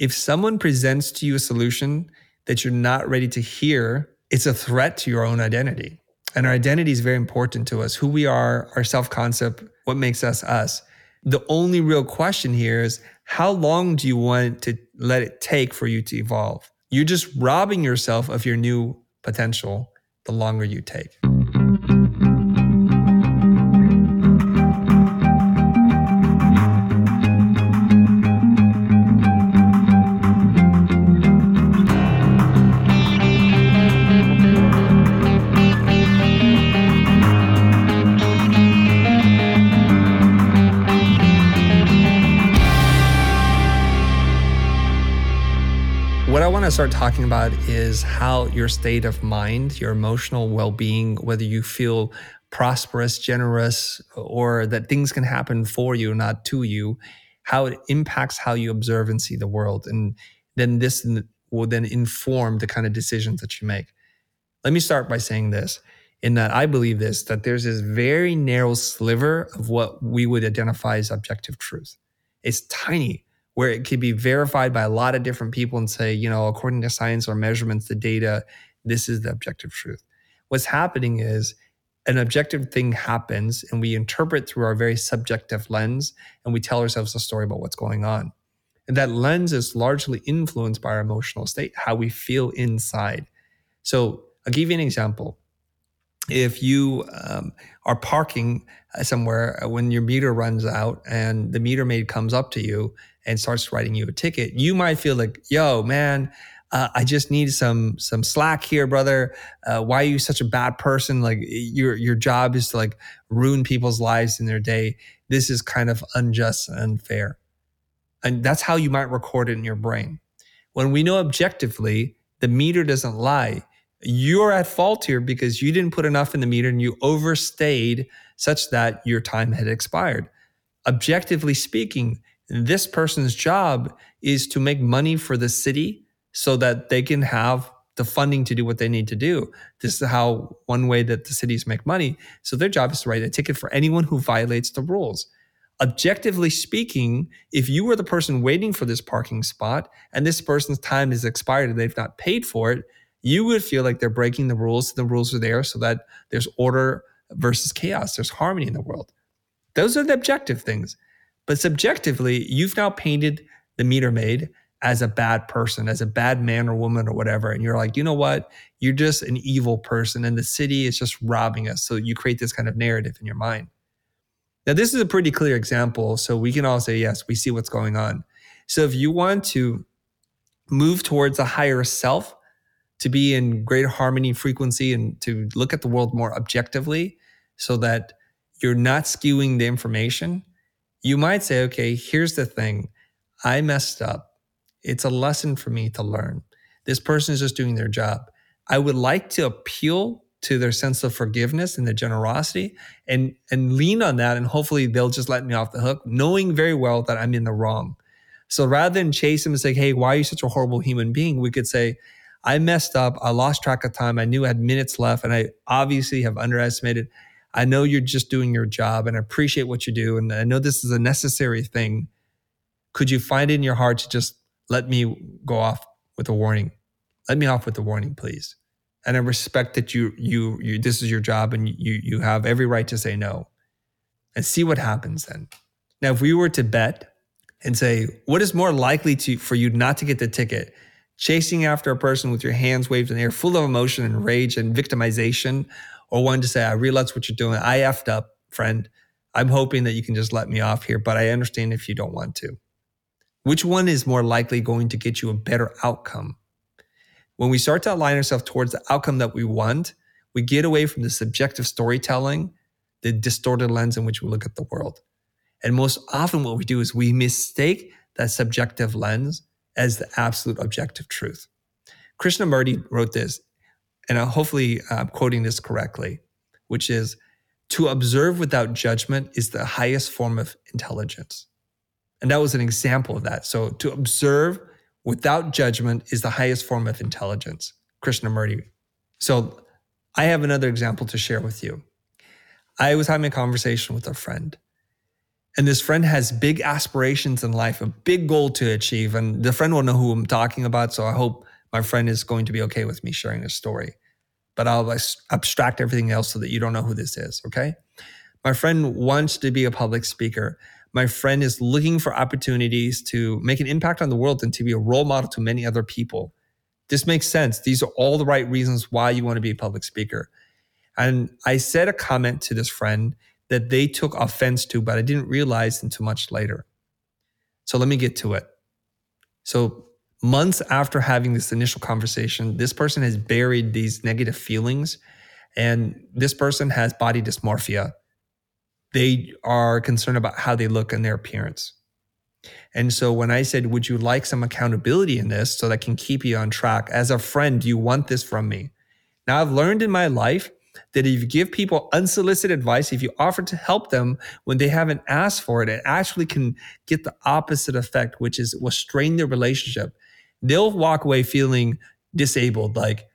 If someone presents to you a solution that you're not ready to hear, it's a threat to your own identity. And our identity is very important to us who we are, our self concept, what makes us us. The only real question here is how long do you want to let it take for you to evolve? You're just robbing yourself of your new potential the longer you take. Start talking about is how your state of mind, your emotional well being, whether you feel prosperous, generous, or that things can happen for you, not to you, how it impacts how you observe and see the world. And then this will then inform the kind of decisions that you make. Let me start by saying this in that I believe this that there's this very narrow sliver of what we would identify as objective truth. It's tiny where it could be verified by a lot of different people and say, you know, according to science or measurements, the data, this is the objective truth. What's happening is an objective thing happens and we interpret through our very subjective lens and we tell ourselves a story about what's going on. And that lens is largely influenced by our emotional state, how we feel inside. So I'll give you an example. If you um, are parking somewhere when your meter runs out and the meter maid comes up to you and starts writing you a ticket, you might feel like, yo, man, uh, I just need some some slack here, brother. Uh, why are you such a bad person? Like your your job is to like ruin people's lives in their day. This is kind of unjust and unfair, and that's how you might record it in your brain. When we know objectively, the meter doesn't lie. You're at fault here because you didn't put enough in the meter and you overstayed such that your time had expired. Objectively speaking, this person's job is to make money for the city so that they can have the funding to do what they need to do. This is how one way that the cities make money. So their job is to write a ticket for anyone who violates the rules. Objectively speaking, if you were the person waiting for this parking spot and this person's time is expired and they've not paid for it, you would feel like they're breaking the rules. And the rules are there so that there's order versus chaos, there's harmony in the world. Those are the objective things. But subjectively, you've now painted the meter maid as a bad person, as a bad man or woman or whatever. And you're like, you know what? You're just an evil person and the city is just robbing us. So you create this kind of narrative in your mind. Now, this is a pretty clear example. So we can all say, yes, we see what's going on. So if you want to move towards a higher self, to be in greater harmony, frequency, and to look at the world more objectively so that you're not skewing the information, you might say, okay, here's the thing. I messed up. It's a lesson for me to learn. This person is just doing their job. I would like to appeal to their sense of forgiveness and their generosity and and lean on that and hopefully they'll just let me off the hook knowing very well that I'm in the wrong. So rather than chase them and say, "Hey, why are you such a horrible human being?" we could say, "I messed up. I lost track of time. I knew I had minutes left and I obviously have underestimated I know you're just doing your job and I appreciate what you do. And I know this is a necessary thing. Could you find it in your heart to just let me go off with a warning? Let me off with a warning, please. And I respect that you, you, you, this is your job and you, you have every right to say no and see what happens then. Now, if we were to bet and say, what is more likely to, for you not to get the ticket? Chasing after a person with your hands waved in the air, full of emotion and rage and victimization, or one to say, I realize what you're doing. I effed up, friend. I'm hoping that you can just let me off here, but I understand if you don't want to. Which one is more likely going to get you a better outcome? When we start to align ourselves towards the outcome that we want, we get away from the subjective storytelling, the distorted lens in which we look at the world. And most often, what we do is we mistake that subjective lens as the absolute objective truth. Krishnamurti wrote this and hopefully uh, I'm quoting this correctly, which is to observe without judgment is the highest form of intelligence. And that was an example of that. So to observe without judgment is the highest form of intelligence, Krishnamurti. So I have another example to share with you. I was having a conversation with a friend, And this friend has big aspirations in life, a big goal to achieve. And the friend will know who I'm talking about. So I hope my friend is going to be okay with me sharing this story. But I'll abstract everything else so that you don't know who this is. Okay. My friend wants to be a public speaker. My friend is looking for opportunities to make an impact on the world and to be a role model to many other people. This makes sense. These are all the right reasons why you want to be a public speaker. And I said a comment to this friend that they took offense to, but I didn't realize until much later. So let me get to it. So, months after having this initial conversation, this person has buried these negative feelings and this person has body dysmorphia they are concerned about how they look and their appearance. And so when I said, Would you like some accountability in this so that can keep you on track? As a friend, do you want this from me? Now, I've learned in my life that if you give people unsolicited advice, if you offer to help them when they haven't asked for it, it actually can get the opposite effect, which is will strain their relationship. They'll walk away feeling disabled. Like,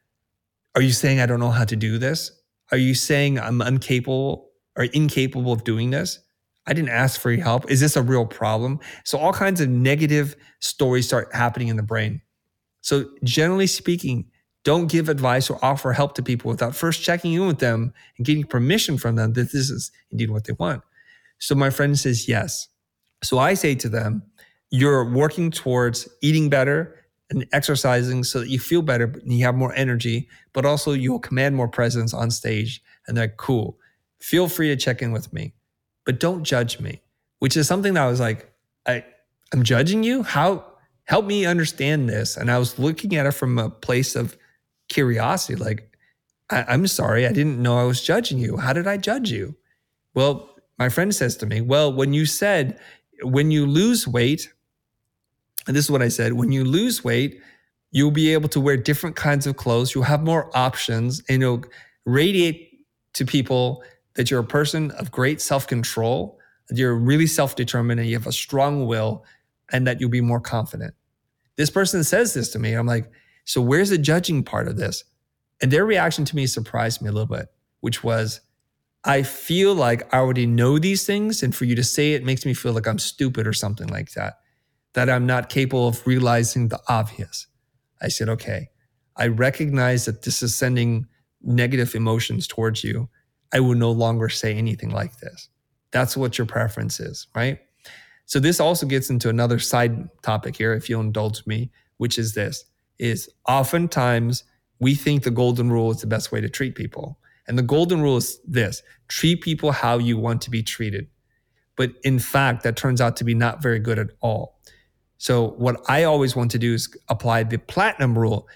are you saying I don't know how to do this? Are you saying I'm incapable or incapable of doing this. I didn't ask for your help. Is this a real problem? So all kinds of negative stories start happening in the brain. So generally speaking, don't give advice or offer help to people without first checking in with them and getting permission from them that this is indeed what they want. So my friend says yes. So I say to them, you're working towards eating better and exercising so that you feel better and you have more energy, but also you'll command more presence on stage. And they're cool feel free to check in with me, but don't judge me, which is something that I was like, I, I'm judging you? How, help me understand this. And I was looking at it from a place of curiosity, like, I, I'm sorry, I didn't know I was judging you. How did I judge you? Well, my friend says to me, Well, when you said, when you lose weight, and this is what I said, when you lose weight, you'll be able to wear different kinds of clothes, you'll have more options, and you'll radiate to people that you're a person of great self control, that you're really self determined and you have a strong will, and that you'll be more confident. This person says this to me. I'm like, so where's the judging part of this? And their reaction to me surprised me a little bit, which was, I feel like I already know these things. And for you to say it makes me feel like I'm stupid or something like that, that I'm not capable of realizing the obvious. I said, okay, I recognize that this is sending negative emotions towards you. I will no longer say anything like this. That's what your preference is, right? So this also gets into another side topic here, if you'll indulge me, which is this is oftentimes we think the golden rule is the best way to treat people. And the golden rule is this treat people how you want to be treated. But in fact, that turns out to be not very good at all. So, what I always want to do is apply the platinum rule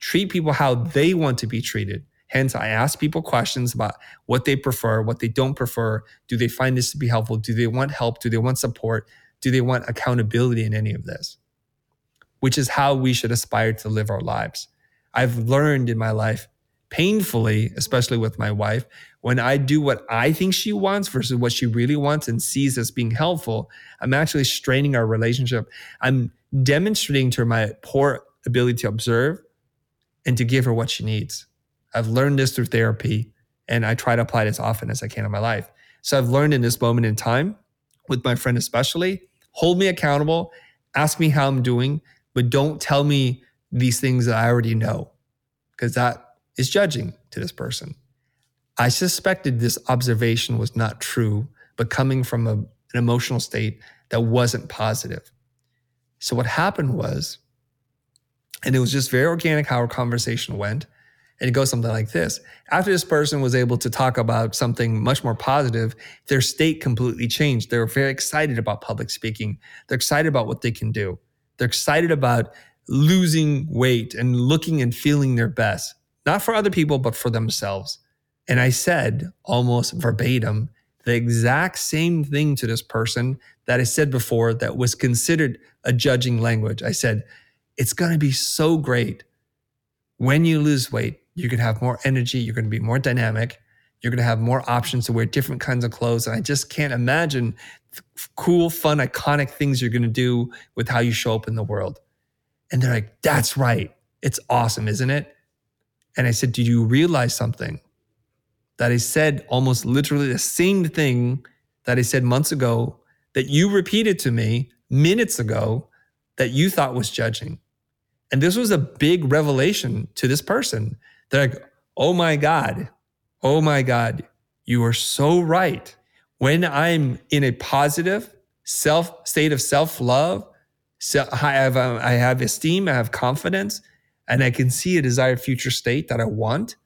treat people how they want to be treated. Hence, I ask people questions about what they prefer, what they don't prefer. Do they find this to be helpful? Do they want help? Do they want support? Do they want accountability in any of this? Which is how we should aspire to live our lives. I've learned in my life, painfully, especially with my wife, when I do what I think she wants versus what she really wants and sees as being helpful, I'm actually straining our relationship. I'm demonstrating to her my poor ability to observe and to give her what she needs. I've learned this through therapy and I try to apply it as often as I can in my life. So I've learned in this moment in time with my friend, especially, hold me accountable, ask me how I'm doing, but don't tell me these things that I already know because that is judging to this person. I suspected this observation was not true, but coming from a, an emotional state that wasn't positive. So what happened was, and it was just very organic how our conversation went. And it goes something like this. After this person was able to talk about something much more positive, their state completely changed. They were very excited about public speaking. They're excited about what they can do. They're excited about losing weight and looking and feeling their best, not for other people, but for themselves. And I said almost verbatim the exact same thing to this person that I said before that was considered a judging language. I said, it's going to be so great when you lose weight you're going to have more energy. You're going to be more dynamic. You're going to have more options to wear different kinds of clothes. And I just can't imagine cool, fun, iconic things you're going to do with how you show up in the world. And they're like, that's right. It's awesome, isn't it? And I said, Do you realize something? That I said almost literally the same thing that I said months ago that you repeated to me minutes ago that you thought was judging. And this was a big revelation to this person. They're like, oh my God, oh my God, you are so right. When I'm in a positive self state of self love, so I have uh, I have esteem, I have confidence, and I can see a desired future state that I want.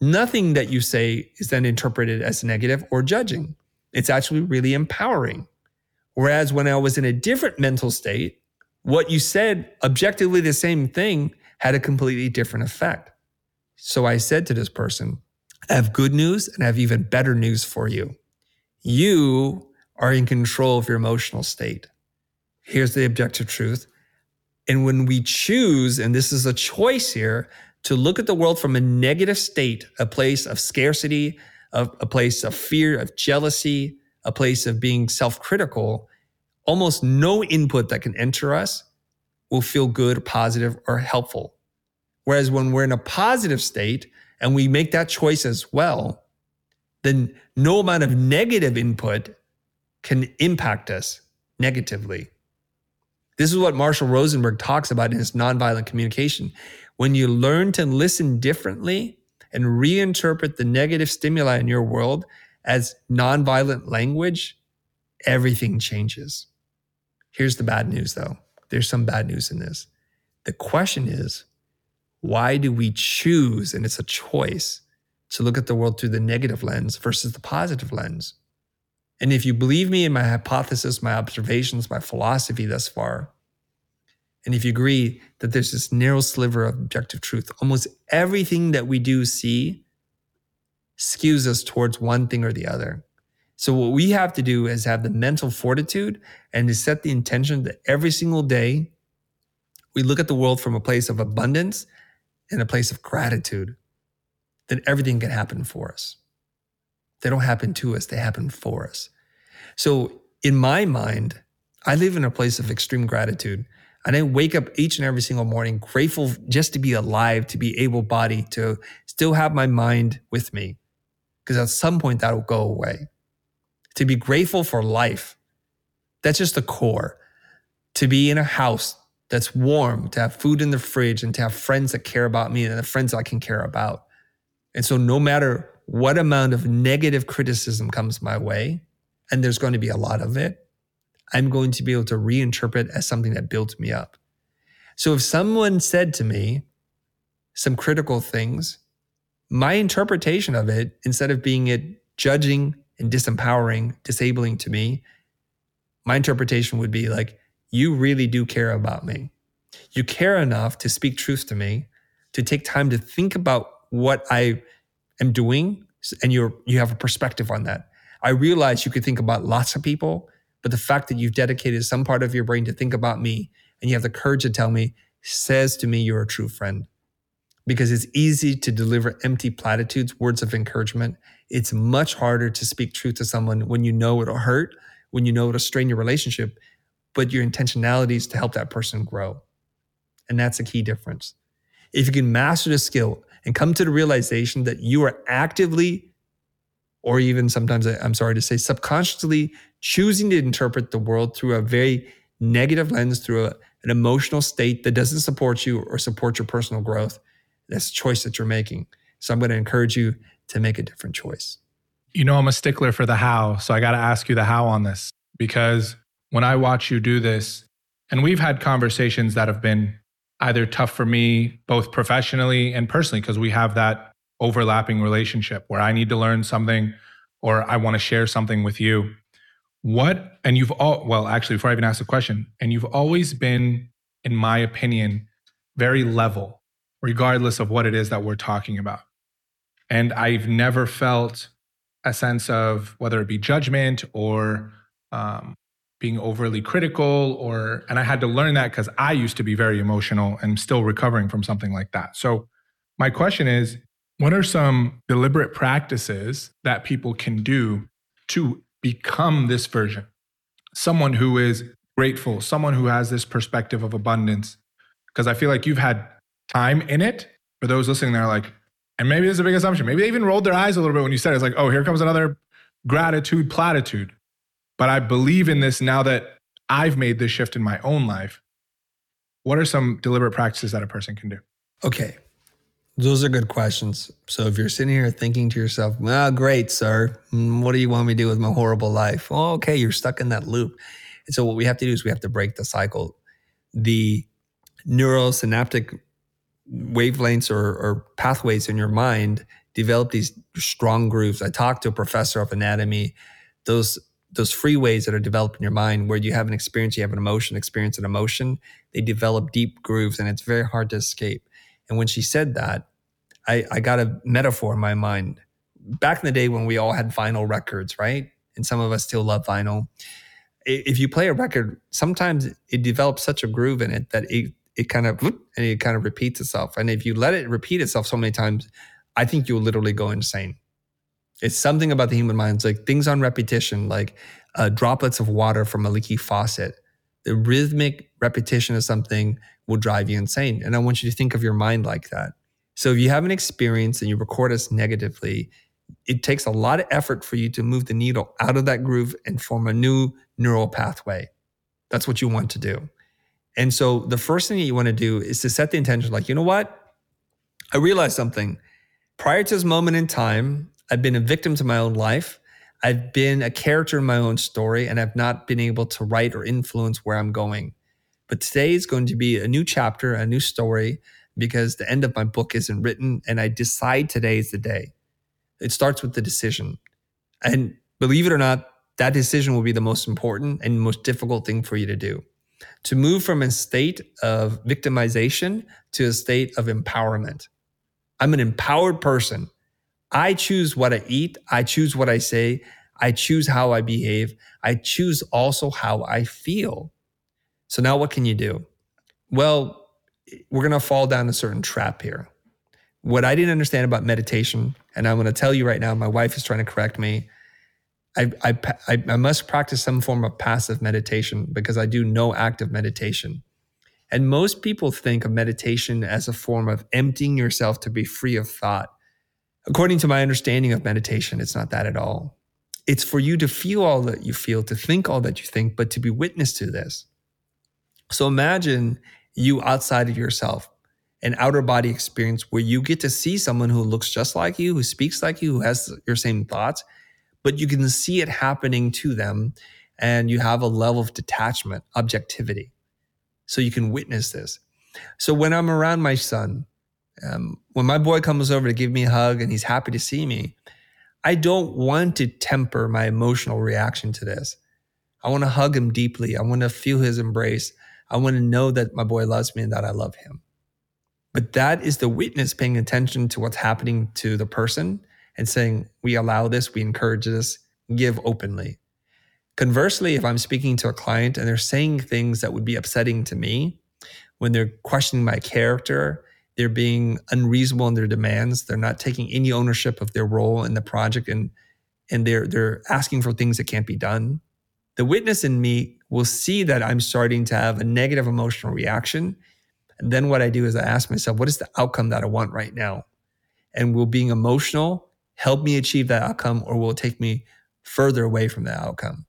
Nothing that you say is then interpreted as negative or judging. It's actually really empowering. Whereas when I was in a different mental state, what you said, objectively the same thing, had a completely different effect. So I said to this person, I have good news and I have even better news for you. You are in control of your emotional state. Here's the objective truth. And when we choose, and this is a choice here, to look at the world from a negative state, a place of scarcity, a place of fear, of jealousy, a place of being self critical, almost no input that can enter us will feel good, positive, or helpful. Whereas when we're in a positive state and we make that choice as well, then no amount of negative input can impact us negatively. This is what Marshall Rosenberg talks about in his nonviolent communication. When you learn to listen differently and reinterpret the negative stimuli in your world as nonviolent language, everything changes. Here's the bad news, though. There's some bad news in this. The question is, why do we choose, and it's a choice, to look at the world through the negative lens versus the positive lens? And if you believe me in my hypothesis, my observations, my philosophy thus far, and if you agree that there's this narrow sliver of objective truth, almost everything that we do see skews us towards one thing or the other. So what we have to do is have the mental fortitude and to set the intention that every single day we look at the world from a place of abundance and a place of gratitude. Then everything can happen for us. They don't happen to us, they happen for us. So in my mind, I live in a place of extreme gratitude. And I wake up each and every single morning grateful just to be alive, to be able bodied, to still have my mind with me. Because at some point that will go away to be grateful for life. That's just the core. To be in a house that's warm, to have food in the fridge, and to have friends that care about me and the friends I can care about. And so, no matter what amount of negative criticism comes my way, and there's going to be a lot of it, I'm going to be able to reinterpret as something that builds me up. So, if someone said to me some critical things, my interpretation of it, instead of being it judging and disempowering, disabling to me, my interpretation would be like, you really do care about me. You care enough to speak truth to me, to take time to think about what I am doing, and you're you have a perspective on that. I realize you could think about lots of people, but the fact that you've dedicated some part of your brain to think about me and you have the courage to tell me says to me you're a true friend. Because it's easy to deliver empty platitudes, words of encouragement, it's much harder to speak truth to someone when you know it'll hurt, when you know it'll strain your relationship, but your intentionality is to help that person grow. And that's a key difference. If you can master the skill and come to the realization that you are actively, or even sometimes I'm sorry to say, subconsciously choosing to interpret the world through a very negative lens, through a, an emotional state that doesn't support you or support your personal growth, that's a choice that you're making. So I'm going to encourage you to make a different choice. You know, I'm a stickler for the how. So I got to ask you the how on this because when I watch you do this, and we've had conversations that have been either tough for me, both professionally and personally, because we have that overlapping relationship where I need to learn something or I want to share something with you. What, and you've all, well, actually, before I even ask the question, and you've always been, in my opinion, very level, regardless of what it is that we're talking about. And I've never felt a sense of whether it be judgment or um, being overly critical or and i had to learn that because i used to be very emotional and still recovering from something like that so my question is what are some deliberate practices that people can do to become this version someone who is grateful someone who has this perspective of abundance because i feel like you've had time in it for those listening they're like and maybe this is a big assumption. Maybe they even rolled their eyes a little bit when you said it. It's like, oh, here comes another gratitude platitude. But I believe in this now that I've made this shift in my own life. What are some deliberate practices that a person can do? Okay. Those are good questions. So if you're sitting here thinking to yourself, well, great, sir. Mm, what do you want me to do with my horrible life? Well, okay, you're stuck in that loop. And so what we have to do is we have to break the cycle. The neurosynaptic wavelengths or, or pathways in your mind develop these strong grooves. I talked to a professor of anatomy. Those those freeways that are developed in your mind where you have an experience, you have an emotion, experience an emotion, they develop deep grooves and it's very hard to escape. And when she said that, I, I got a metaphor in my mind. Back in the day when we all had vinyl records, right? And some of us still love vinyl. If you play a record, sometimes it develops such a groove in it that it it kind of and it kind of repeats itself. And if you let it repeat itself so many times, I think you'll literally go insane. It's something about the human mind. It's like things on repetition, like uh, droplets of water from a leaky faucet. The rhythmic repetition of something will drive you insane. And I want you to think of your mind like that. So if you have an experience and you record us negatively, it takes a lot of effort for you to move the needle out of that groove and form a new neural pathway. That's what you want to do. And so the first thing that you want to do is to set the intention like, you know what? I realized something. Prior to this moment in time, I've been a victim to my own life. I've been a character in my own story, and I've not been able to write or influence where I'm going. But today is going to be a new chapter, a new story, because the end of my book isn't written, and I decide today is the day. It starts with the decision. And believe it or not, that decision will be the most important and most difficult thing for you to do to move from a state of victimization to a state of empowerment. I'm an empowered person. I choose what I eat. I choose what I say. I choose how I behave. I choose also how I feel. So now what can you do? Well, we're going to fall down a certain trap here. What I didn't understand about meditation, and I'm going to tell you right now, my wife is trying to correct me I, I, I, must practice some form of passive meditation because I do no active meditation. And most people think of meditation as a form of emptying yourself to be free of thought. According to my understanding of meditation, it's not that at all. It's for you to feel all that you feel, to think all that you think, but to be witness to this. So imagine you outside of yourself, an outer body experience where you get to see someone who looks just like you, who speaks like you, who has your same thoughts, but you can see it happening to them and you have a level of detachment, objectivity. So you can witness this. So when I'm around my son, um, when my boy comes over to give me a hug and he's happy to see me, I don't want to temper my emotional reaction to this. I want to hug him deeply. I want to feel his embrace. I want to know that my boy loves me and that I love him. But that is the witness paying attention to what's happening to the person and saying, we allow this, we encourage this, give openly. Conversely, if I'm speaking to a client and they're saying things that would be upsetting to me, when they're questioning my character, they're being unreasonable in their demands, they're not taking any ownership of their role in the project and and they're they're asking for things that can't be done. The witness in me will see that I'm starting to have a negative emotional reaction. And then what I do is I ask myself, what is the outcome that I want right now? And will being emotional help me achieve that outcome or will it take me further away from that outcome?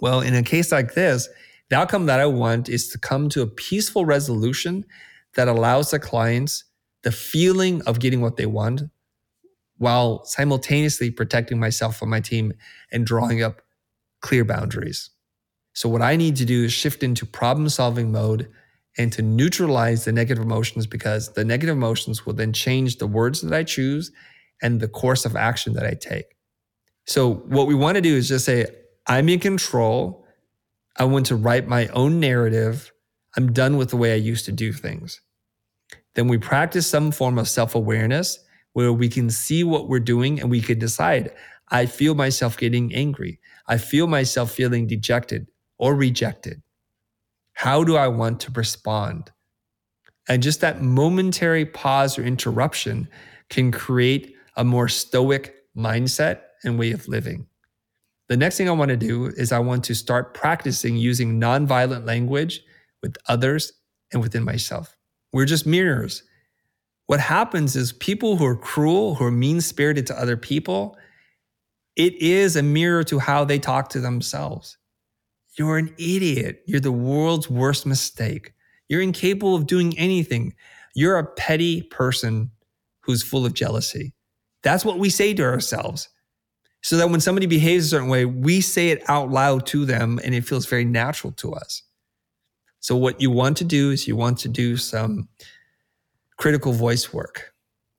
Well, in a case like this, the outcome that I want is to come to a peaceful resolution that allows the clients the feeling of getting what they want while simultaneously protecting myself and my team and drawing up clear boundaries. So, what I need to do is shift into problem solving mode and to neutralize the negative emotions because the negative emotions will then change the words that I choose and the course of action that I take. So, what we want to do is just say, I'm in control. I want to write my own narrative. I'm done with the way I used to do things. Then we practice some form of self awareness where we can see what we're doing and we can decide. I feel myself getting angry. I feel myself feeling dejected or rejected. How do I want to respond? And just that momentary pause or interruption can create a more stoic mindset and way of living. The next thing I want to do is I want to start practicing using nonviolent language with others and within myself. We're just mirrors. What happens is people who are cruel, who are mean spirited to other people, It is a mirror to how they talk to themselves. You're an idiot. You're the world's worst mistake. You're incapable of doing anything. You're a petty person who's full of jealousy. That's what we say to ourselves. So that when somebody behaves a certain way, we say it out loud to them and it feels very natural to us. So, what you want to do is you want to do some critical voice work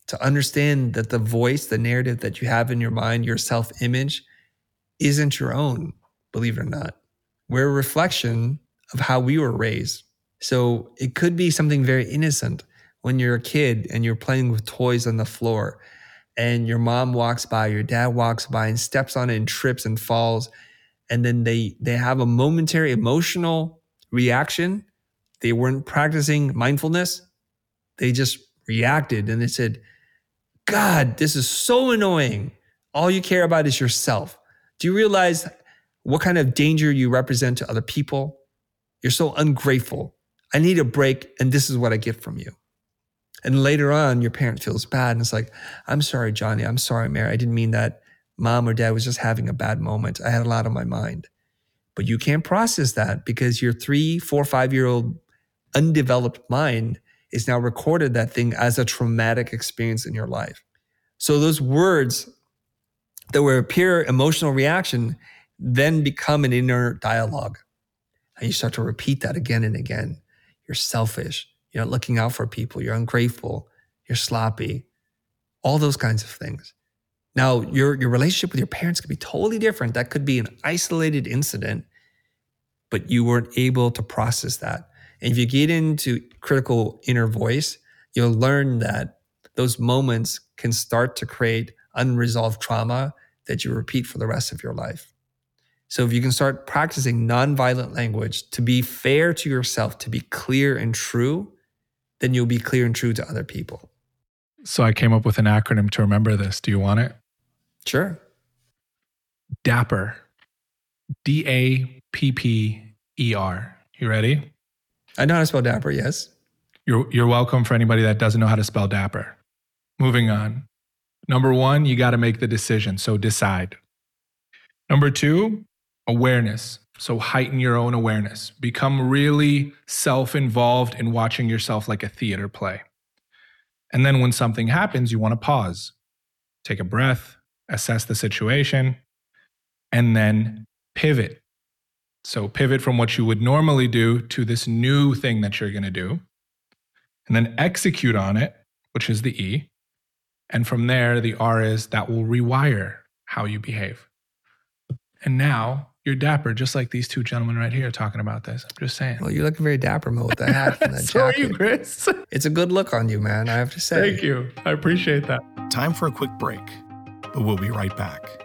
to understand that the voice, the narrative that you have in your mind, your self image, isn't your own, believe it or not. We're a reflection of how we were raised. So it could be something very innocent when you're a kid and you're playing with toys on the floor and your mom walks by, your dad walks by and steps on it and trips and falls. And then they they have a momentary emotional reaction. They weren't practicing mindfulness. They just reacted and they said, God, this is so annoying. All you care about is yourself. Do you realize what kind of danger you represent to other people? You're so ungrateful. I need a break, and this is what I get from you. And later on, your parent feels bad and it's like, I'm sorry, Johnny. I'm sorry, Mary. I didn't mean that. Mom or dad was just having a bad moment. I had a lot on my mind. But you can't process that because your three, four, five year old undeveloped mind is now recorded that thing as a traumatic experience in your life. So those words that were a pure emotional reaction then become an inner dialogue. And you start to repeat that again and again. You're selfish. You're not looking out for people. You're ungrateful. You're sloppy. All those kinds of things. Now, your, your relationship with your parents could be totally different. That could be an isolated incident, but you weren't able to process that. And if you get into critical inner voice, you'll learn that those moments can start to create unresolved trauma that you repeat for the rest of your life. So if you can start practicing nonviolent language to be fair to yourself, to be clear and true, then you'll be clear and true to other people. So I came up with an acronym to remember this. Do you want it? Sure. DAPPER. D A P P E R. You ready? I know how to spell dapper, yes. You're, you're welcome for anybody that doesn't know how to spell dapper. Moving on. Number one, you got to make the decision. So decide. Number two, awareness. So heighten your own awareness. Become really self involved in watching yourself like a theater play. And then when something happens, you want to pause, take a breath, assess the situation, and then pivot. So pivot from what you would normally do to this new thing that you're going to do, and then execute on it, which is the E. And from there, the R is that will rewire how you behave. And now you're dapper, just like these two gentlemen right here talking about this. I'm just saying. Well, you're looking very dapper, Mo, with that hat and that so jacket. are you, Chris. It's a good look on you, man. I have to say. Thank you. I appreciate that. Time for a quick break, but we'll be right back.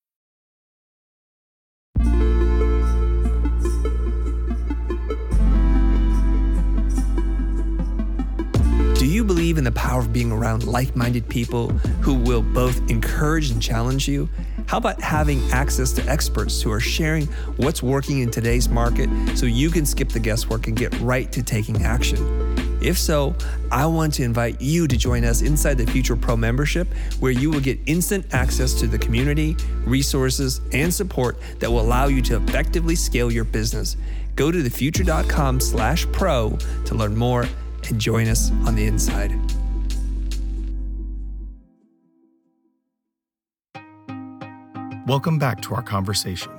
In the power of being around like minded people who will both encourage and challenge you? How about having access to experts who are sharing what's working in today's market so you can skip the guesswork and get right to taking action? If so, I want to invite you to join us inside the Futur Pro membership, where you will get instant access to the community, resources, and support that will allow you to effectively scale your business. Go to thefutur.com slash pro to learn more and join us on the inside. Welcome back to our conversation.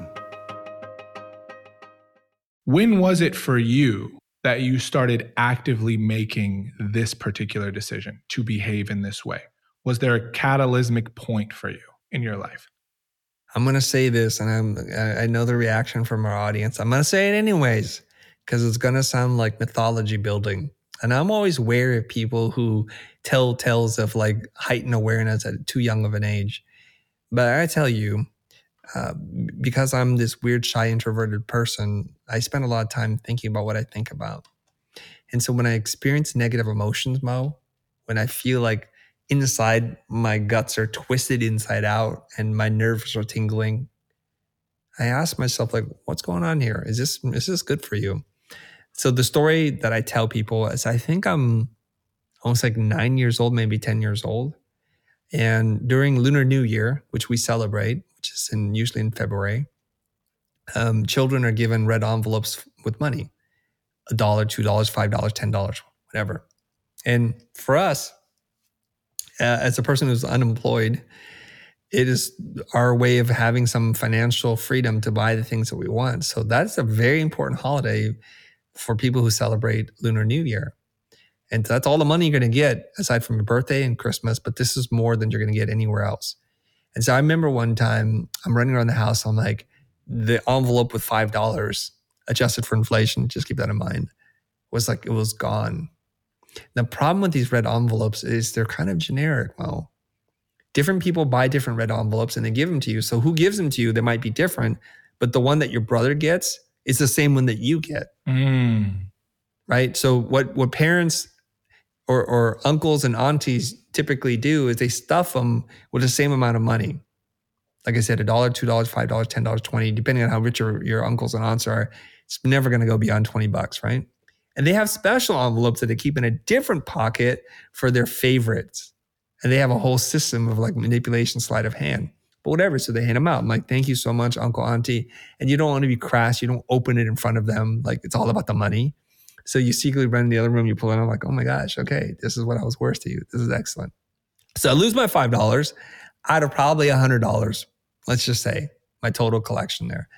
When was it for you that you started actively making this particular decision to behave in this way? Was there a catalysmic point for you in your life? I'm going to say this, and I'm, I know the reaction from our audience. I'm going to say it anyways, because it's going to sound like mythology building. And I'm always wary of people who tell tales of like heightened awareness at too young of an age. But I tell you, uh, because I'm this weird, shy, introverted person, I spend a lot of time thinking about what I think about. And so when I experience negative emotions, Mo, when I feel like inside my guts are twisted inside out and my nerves are tingling, I ask myself, like, what's going on here? Is this is this good for you? So the story that I tell people is I think I'm almost like nine years old, maybe 10 years old. And during Lunar New Year, which we celebrate, which is in usually in February, um, children are given red envelopes with money a dollar, two dollars, five dollars, ten dollars, whatever. And for us, uh, as a person who's unemployed, it is our way of having some financial freedom to buy the things that we want. So that's a very important holiday for people who celebrate Lunar New Year. And that's all the money you're going to get aside from your birthday and Christmas, but this is more than you're going to get anywhere else. And so I remember one time I'm running around the house, I'm like, the envelope with $5 adjusted for inflation, just keep that in mind, was like, it was gone. The problem with these red envelopes is they're kind of generic, Mo. Different people buy different red envelopes and they give them to you. So who gives them to you, they might be different, but the one that your brother gets is the same one that you get. Mm. Right. So what what parents or, or uncles and aunties typically do is they stuff them with the same amount of money. Like I said, a dollar, two dollars, five dollars, ten dollars, twenty, depending on how rich your, your uncles and aunts are, it's never going to go beyond 20 bucks, right? And they have special envelopes that they keep in a different pocket for their favorites. And they have a whole system of like manipulation, sleight of hand. But whatever. So they hand them out. I'm like, thank you so much, Uncle Auntie. And you don't want to be crass. You don't open it in front of them. Like it's all about the money. So you secretly run in the other room, you pull it I'm like, oh my gosh, okay, this is what I was worth to you. This is excellent. So I lose my $5 out of probably $100, let's just say, my total collection there.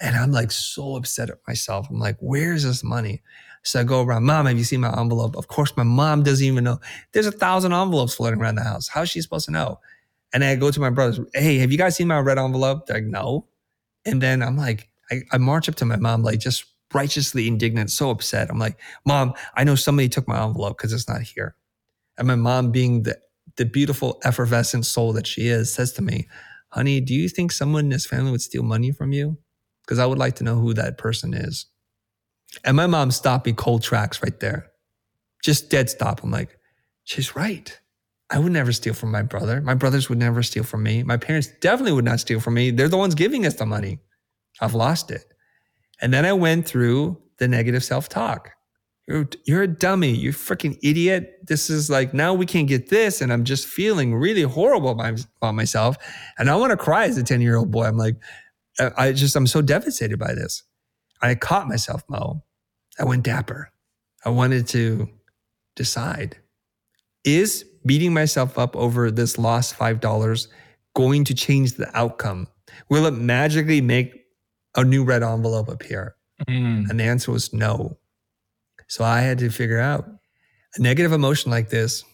And I'm like so upset at myself. I'm like, where's this money? So I go around, mom, have you seen my envelope? Of course, my mom doesn't even know. There's a thousand envelopes floating around the house. How's she supposed to know? And I go to my brothers, hey, have you guys seen my red envelope? They're like, no. And then I'm like, I, I march up to my mom, like just righteously indignant, so upset. I'm like, Mom, I know somebody took my envelope because it's not here. And my mom, being the, the beautiful, effervescent soul that she is, says to me, Honey, do you think someone in this family would steal money from you? Because I would like to know who that person is. And my mom stopped me cold tracks right there. Just dead stop. I'm like, she's right. I would never steal from my brother. My brothers would never steal from me. My parents definitely would not steal from me. They're the ones giving us the money. I've lost it. And then I went through the negative self talk. You're, you're a dummy. You freaking idiot. This is like, now we can't get this. And I'm just feeling really horrible about, myself. And I want to cry as a 10 year old boy. I'm like, I just, I'm so devastated by this. I caught myself, Mo. I went dapper. I wanted to decide is beating myself up over this lost $5 going to change the outcome? Will it magically make a new red envelope appear? Mm. And the answer was no. So I had to figure out a negative emotion like this,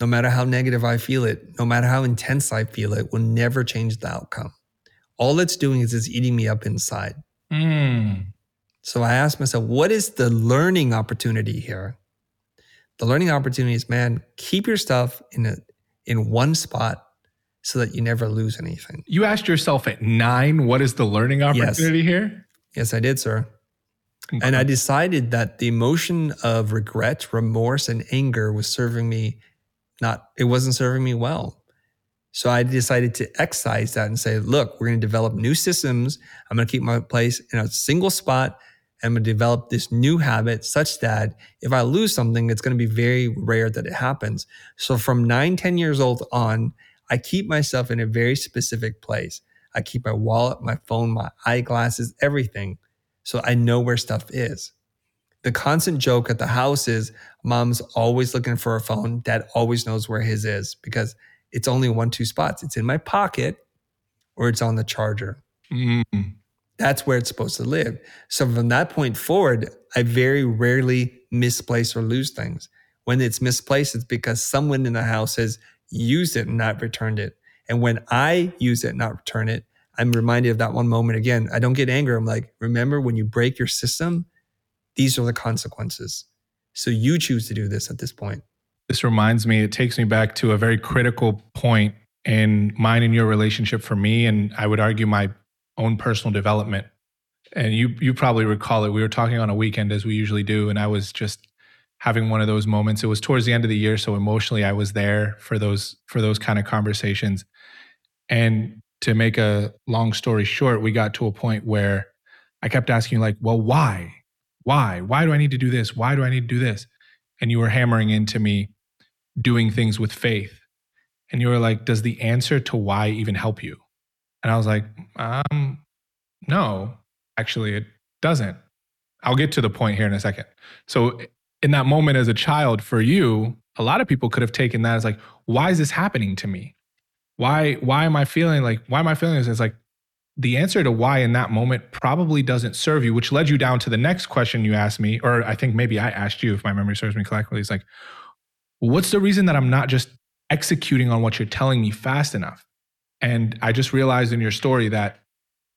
no matter how negative I feel it, no matter how intense I feel it, will never change the outcome. All it's doing is it's eating me up inside. Mm. So I asked myself, what is the learning opportunity here? The learning opportunity is, man, keep your stuff in a in one spot so that you never lose anything. You asked yourself at nine, what is the learning opportunity yes. here? Yes, I did, sir. Okay. And I decided that the emotion of regret, remorse, and anger was serving me not, it wasn't serving me well. So I decided to excise that and say, look, we're going to develop new systems. I'm going to keep my place in a single spot. I'm going to develop this new habit such that if I lose something, it's going to be very rare that it happens. So from nine, 10 years old on, I keep myself in a very specific place. I keep my wallet, my phone, my eyeglasses, everything. So I know where stuff is. The constant joke at the house is mom's always looking for her phone. Dad always knows where his is because it's only one, two spots. It's in my pocket or it's on the charger. Mm. That's where it's supposed to live. So from that point forward, I very rarely misplace or lose things. When it's misplaced, it's because someone in the house has used it and not returned it. And when I use it and not return it, I'm reminded of that one moment again. I don't get angry. I'm like, remember when you break your system, these are the consequences. So you choose to do this at this point. This reminds me, it takes me back to a very critical point in mine and your relationship for me. And I would argue my own personal development. And you you probably recall it. We were talking on a weekend as we usually do, and I was just having one of those moments. It was towards the end of the year, so emotionally I was there for those for those kind of conversations. And to make a long story short, we got to a point where I kept asking like, "Well, why? Why? Why do I need to do this? Why do I need to do this?" And you were hammering into me doing things with faith. And you were like, "Does the answer to why even help you?" And I was like, "Um, no, actually it doesn't." I'll get to the point here in a second. So in that moment as a child for you, a lot of people could have taken that as like, why is this happening to me? Why why am I feeling like why am I feeling this? It's like the answer to why in that moment probably doesn't serve you, which led you down to the next question you asked me, or I think maybe I asked you if my memory serves me correctly. It's like, what's the reason that I'm not just executing on what you're telling me fast enough? And I just realized in your story that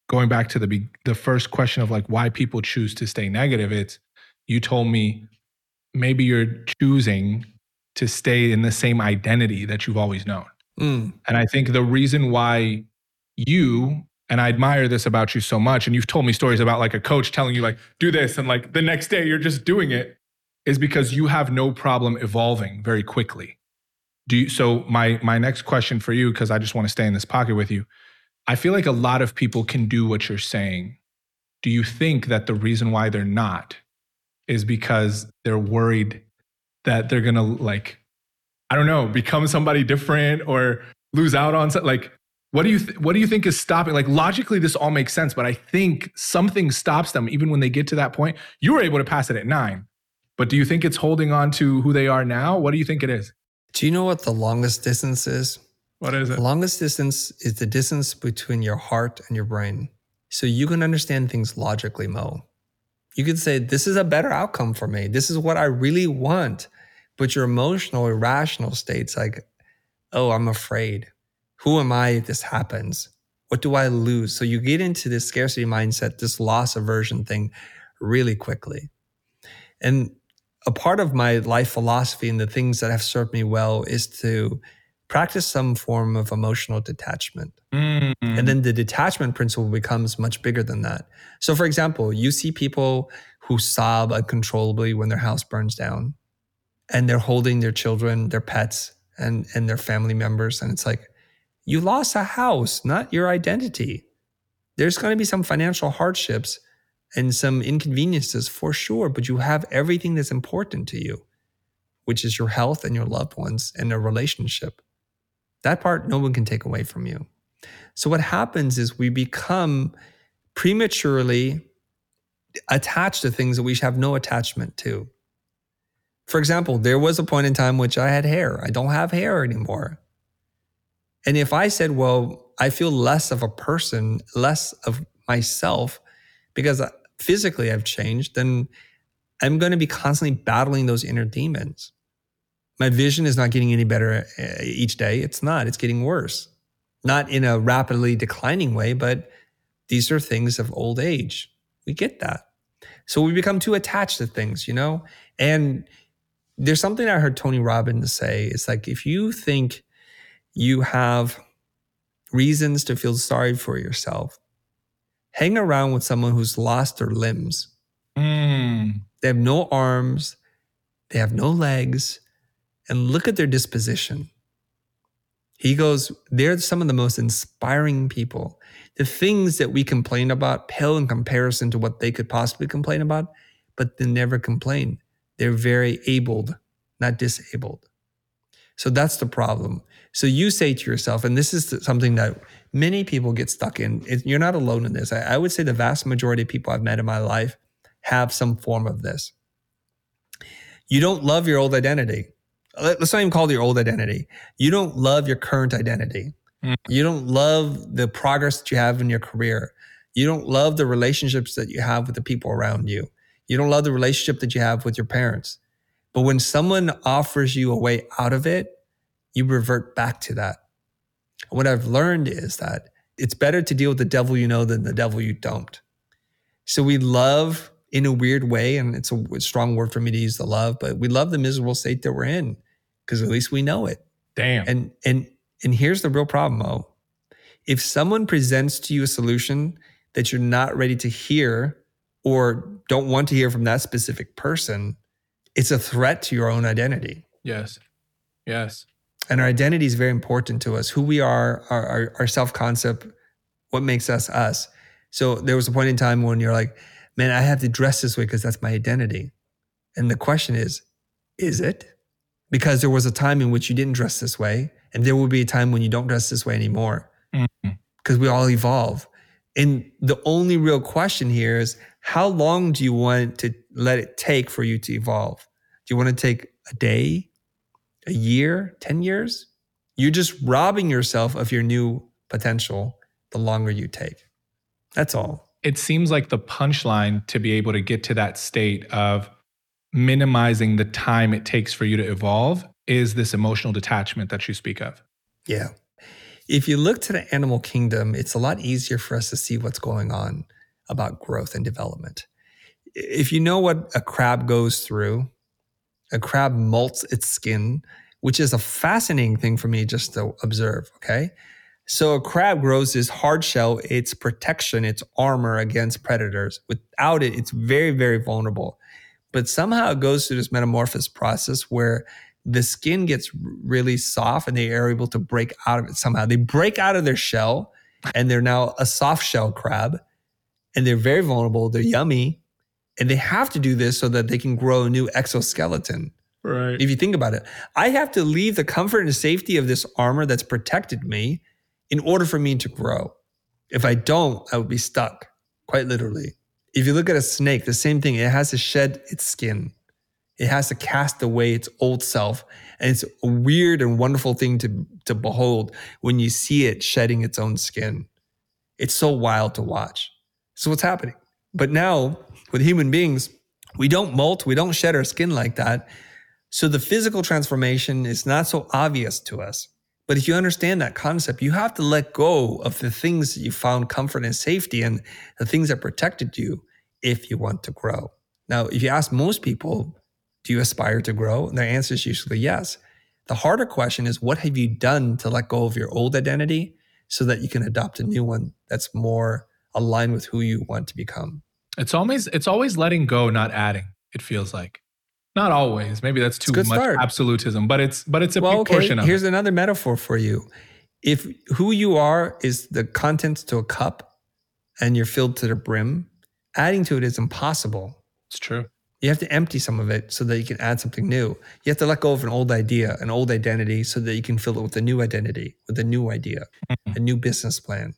going back to the the first question of like why people choose to stay negative, it's you told me maybe you're choosing to stay in the same identity that you've always known. Mm. And I think the reason why you and I admire this about you so much. And you've told me stories about like a coach telling you, like, do this. And like the next day you're just doing it is because you have no problem evolving very quickly. Do you, so my, my next question for you, because I just want to stay in this pocket with you. I feel like a lot of people can do what you're saying. Do you think that the reason why they're not is because they're worried that they're to like, I don't know, become somebody different or lose out on something? Like, what do you th- what do you think is stopping? Like logically, this all makes sense, but I think something stops them even when they get to that point. You were able to pass it at nine, but do you think it's holding on to who they are now? What do you think it is? Do you know what the longest distance is? What is it? The longest distance is the distance between your heart and your brain. So you can understand things logically, Mo. You could say, This is a better outcome for me. This is what I really want. But your emotional, irrational state's like, Oh, I'm afraid who am I if this happens? What do I lose? So you get into this scarcity mindset, this loss aversion thing really quickly. And a part of my life philosophy and the things that have served me well is to practice some form of emotional detachment. Mm-hmm. And then the detachment principle becomes much bigger than that. So, for example, you see people who sob uncontrollably when their house burns down and they're holding their children, their pets, and, and their family members. And it's like, you lost a house, not your identity. There's going to be some financial hardships and some inconveniences for sure, but you have everything that's important to you, which is your health and your loved ones and a relationship. That part no one can take away from you. So, what happens is we become prematurely attached to things that we have no attachment to. For example, there was a point in time which I had hair. I don't have hair anymore. And if I said, well, I feel less of a person, less of myself, because physically I've changed, then I'm going to be constantly battling those inner demons. My vision is not getting any better uh, each day. It's not, it's getting worse. Not in a rapidly declining way, but these are things of old age. We get that. So we become too attached to things, you know? And there's something I heard Tony Robbins say. It's like if you think you have reasons to feel sorry for yourself. Hang around with someone who's lost their limbs. Mm. They have no arms, they have no legs, and look at their disposition. He goes, they're some of the most inspiring people. The things that we complain about pale in comparison to what they could possibly complain about, but they never complain. They're very abled, not disabled. So that's the problem. So you say to yourself, and this is something that many people get stuck in. You're not alone in this. I would say the vast majority of people I've met in my life have some form of this. You don't love your old identity. Let's not even call it your old identity. You don't love your current identity. Mm. You don't love the progress that you have in your career. You don't love the relationships that you have with the people around you. You don't love the relationship that you have with your parents. But when someone offers you a way out of it, you revert back to that. what I've learned is that it's better to deal with the devil you know than the devil you don't. So we love in a weird way. And it's a strong word for me to use the love, but we love the miserable state that we're in because at least we know it. Damn. And and and here's the real problem, Mo. If someone presents to you a solution that you're not ready to hear or don't want to hear from that specific person, it's a threat to your own identity. yes. Yes. And our identity is very important to us. Who we are, our, our, our self concept, what makes us us. So there was a point in time when you're like, man, I have to dress this way because that's my identity. And the question is, is it? Because there was a time in which you didn't dress this way, and there will be a time when you don't dress this way anymore. Mm-hmm. Because we all evolve. And the only real question here is how long do you want to let it take for you to evolve? Do you want to take a day, a year, 10 years? You're just robbing yourself of your new potential the longer you take. That's all. It seems like the punchline to be able to get to that state of minimizing the time it takes for you to evolve is this emotional detachment that you speak of. Yeah. If you look to the animal kingdom, it's a lot easier for us to see what's going on about growth and development. If you know what a crab goes through, a crab molts its skin, which is a fascinating thing for me just to observe. Okay. So a crab grows this hard shell, its protection, its armor against predators. Without it, it's very, very vulnerable. But somehow it goes through this metamorphosis process where the skin gets really soft and they are able to break out of it somehow. They break out of their shell and they're now a soft shell crab and they're very vulnerable. They're yummy. And they have to do this so that they can grow a new exoskeleton. Right. If you think about it, I have to leave the comfort and safety of this armor that's protected me in order for me to grow. If I don't, I would be stuck, quite literally. If you look at a snake, the same thing, it has to shed its skin. It has to cast away its old self. And it's a weird and wonderful thing to, to behold when you see it shedding its own skin. It's so wild to watch. So, what's happening? But now, with human beings, we don't molt, we don't shed our skin like that. So, the physical transformation is not so obvious to us. But if you understand that concept, you have to let go of the things that you found comfort and safety and the things that protected you if you want to grow. Now, if you ask most people, do you aspire to grow? And their answer is usually yes. The harder question is, what have you done to let go of your old identity so that you can adopt a new one that's more aligned with who you want to become? It's always it's always letting go, not adding. It feels like. Not always. Maybe that's too much start. absolutism, but it's but it's a well, big okay. portion of Here's it. another metaphor for you. If who you are is the contents to a cup and you're filled to the brim, adding to it is impossible. It's true. You have to empty some of it so that you can add something new. You have to let go of an old idea, an old identity, so that you can fill it with a new identity, with a new idea, mm-hmm. a new business plan,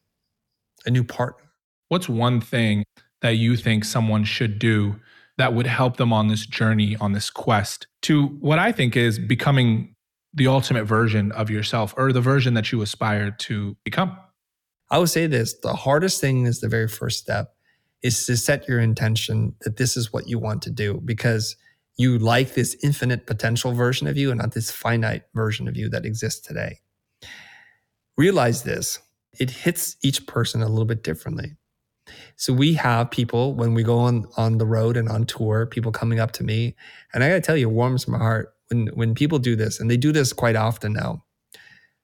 a new partner. What's one thing that you think someone should do that would help them on this journey, on this quest to what I think is becoming the ultimate version of yourself or the version that you aspire to become? I would say this the hardest thing is the very first step is to set your intention that this is what you want to do because you like this infinite potential version of you and not this finite version of you that exists today. Realize this it hits each person a little bit differently. So we have people when we go on on the road and on tour, people coming up to me, and I got to tell you, it warms my heart when when people do this, and they do this quite often now.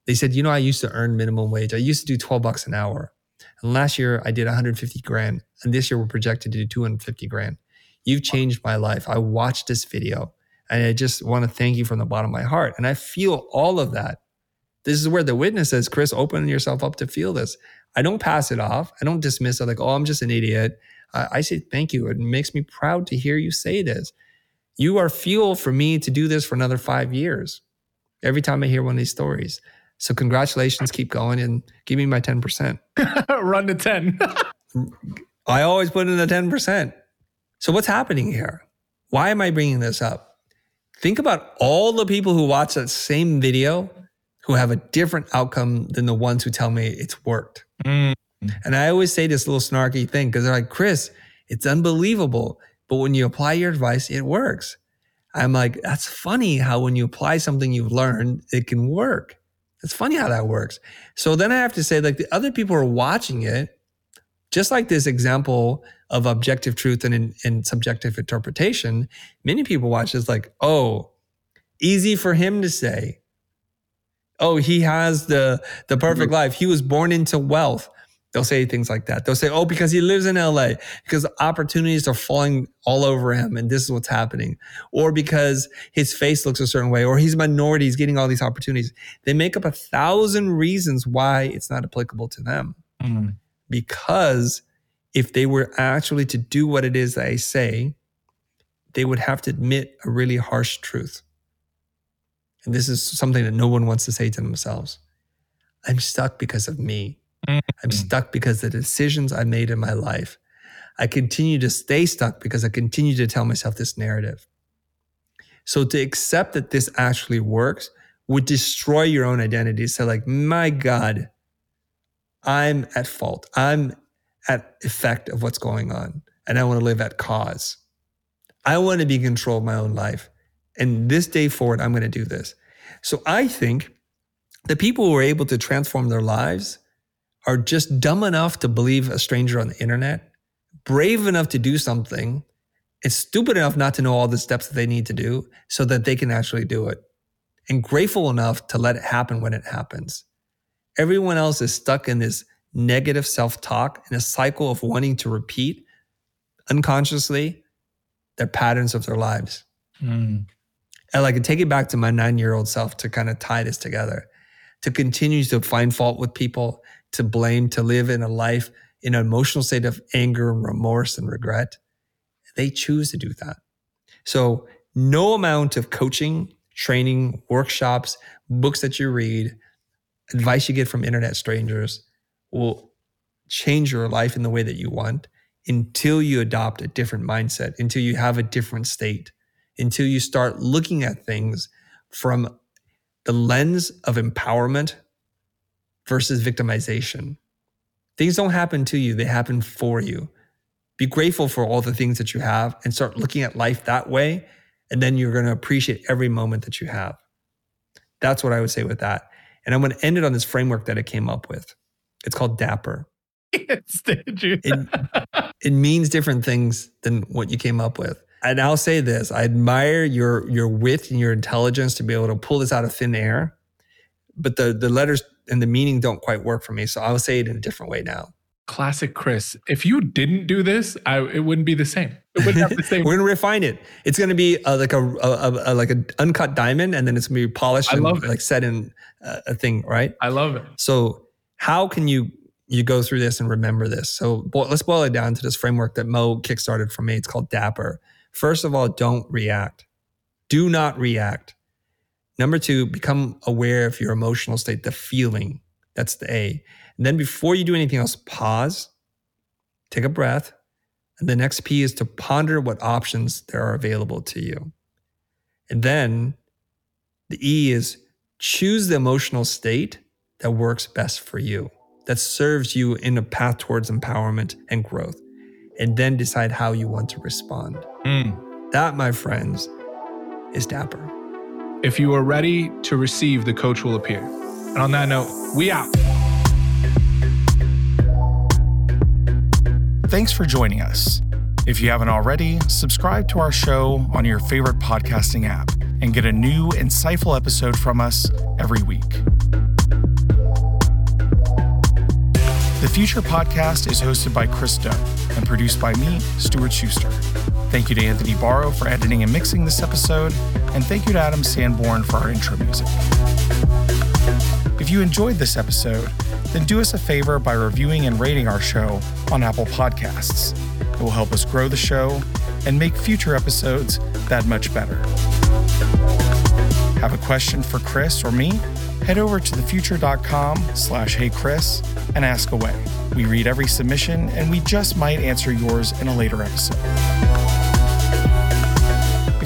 They said, you know, I used to earn minimum wage. I used to do 12 bucks an hour. And last year I did 150 grand. And this year we're projected to do 250 grand. You've changed my life. I watched this video and I just want to thank you from the bottom of my heart. And I feel all of that. This is where the witness says, Chris, open yourself up to feel this. I don't pass it off. I don't dismiss it like, oh, I'm just an idiot. I, I say thank you. It makes me proud to hear you say this. You are fuel for me to do this for another five years. Every time I hear one of these stories. So congratulations, keep going and give me my 10%. Run to 10. I always put in the 10%. So what's happening here? Why am I bringing this up? Think about all the people who watch that same video who have a different outcome than the ones who tell me it's worked. Mm. And I always say this little snarky thing because they're like, Chris, it's unbelievable. But when you apply your advice, it works. I'm like, that's funny how when you apply something you've learned, it can work. It's funny how that works. So then I have to say, like, the other people are watching it, just like this example of objective truth and, and subjective interpretation, many people watch this like, oh, easy for him to say. Oh, he has the the perfect mm-hmm. life. He was born into wealth. They'll say things like that. They'll say, oh, because he lives in LA, because opportunities are falling all over him and this is what's happening. Or because his face looks a certain way, or he's a minority, he's getting all these opportunities. They make up a thousand reasons why it's not applicable to them. Mm-hmm. Because if they were actually to do what it is I say, they would have to admit a really harsh truth. And this is something that no one wants to say to themselves. I'm stuck because of me. I'm mm. stuck because the decisions I made in my life. I continue to stay stuck because I continue to tell myself this narrative. So to accept that this actually works would destroy your own identity. So, like, my God, I'm at fault. I'm at effect of what's going on. And I want to live at cause. I want to be in control of my own life. And this day forward, I'm going to do this. So I think the people who are able to transform their lives are just dumb enough to believe a stranger on the internet, brave enough to do something, and stupid enough not to know all the steps that they need to do so that they can actually do it, and grateful enough to let it happen when it happens. Everyone else is stuck in this negative self talk in a cycle of wanting to repeat unconsciously their patterns of their lives. Mm. And can take it back to my nine year old self to kind of tie this together, to continue to find fault with people, to blame, to live in a life in an emotional state of anger and remorse and regret. They choose to do that. So, no amount of coaching, training, workshops, books that you read, advice you get from internet strangers will change your life in the way that you want until you adopt a different mindset, until you have a different state, until you start looking at things from the lens of empowerment versus victimization. Things don't happen to you, they happen for you. Be grateful for all the things that you have and start looking at life that way. And then you're going to appreciate every moment that you have. That's what I would say with that. And I'm going to end it on this framework that I came up with. It's called Dapper. Yes, did you? it, it means different things than what you came up with. And I'll say this: I admire your your wit and your intelligence to be able to pull this out of thin air. But the the letters and the meaning don't quite work for me. So I'll say it in a different way now. Classic Chris. If you didn't do this, I, it wouldn't be the same. It wouldn't have the same. We're gonna refine it. It's gonna be uh, a, like a, a, a, like an uncut diamond, and then it's gonna be polished I love and it. like set in a thing, right? I love it. So how can you you go through this and remember this? So let's boil it down to this framework that Mo kickstarted for me. It's called Dapper. First of all, don't react. Do not react. Number two, become aware of your emotional state, the feeling. That's the A. And then before you do anything else, pause, take a breath. And the next P is to ponder what options there are available to you. And then the E is choose the emotional state that works best for you, that serves you in a path towards empowerment and growth. And then decide how you want to respond. Mm. That, my friends, is Dapper. If you are ready to receive, the coach will appear. And on that note, we out. Thanks for joining us. If you haven't already, subscribe to our show on your favorite podcasting app and get a new, insightful episode from us every week. The Futur Podcast is hosted by Chris Do and produced by me, Stuart Schuster. Thank you to Anthony Barrow for editing and mixing this episode, and thank you to Adam Sanborn for our intro music. If you enjoyed this episode, then do us a favor by reviewing and rating our show on Apple Podcasts. It will help us grow the show and make future episodes that much better. Have a question for Chris or me? Head over to thefutur.com slash heychris and ask away. We read every submission and we just might answer yours in a later episode.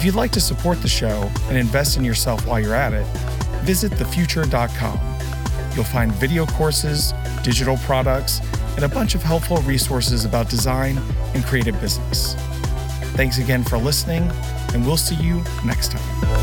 If you'd like to support the show and invest in yourself while you're at it, visit thefutur.com. You'll find video courses, digital products, and a bunch of helpful resources about design and creative business. Thanks again for listening, and we'll see you next time.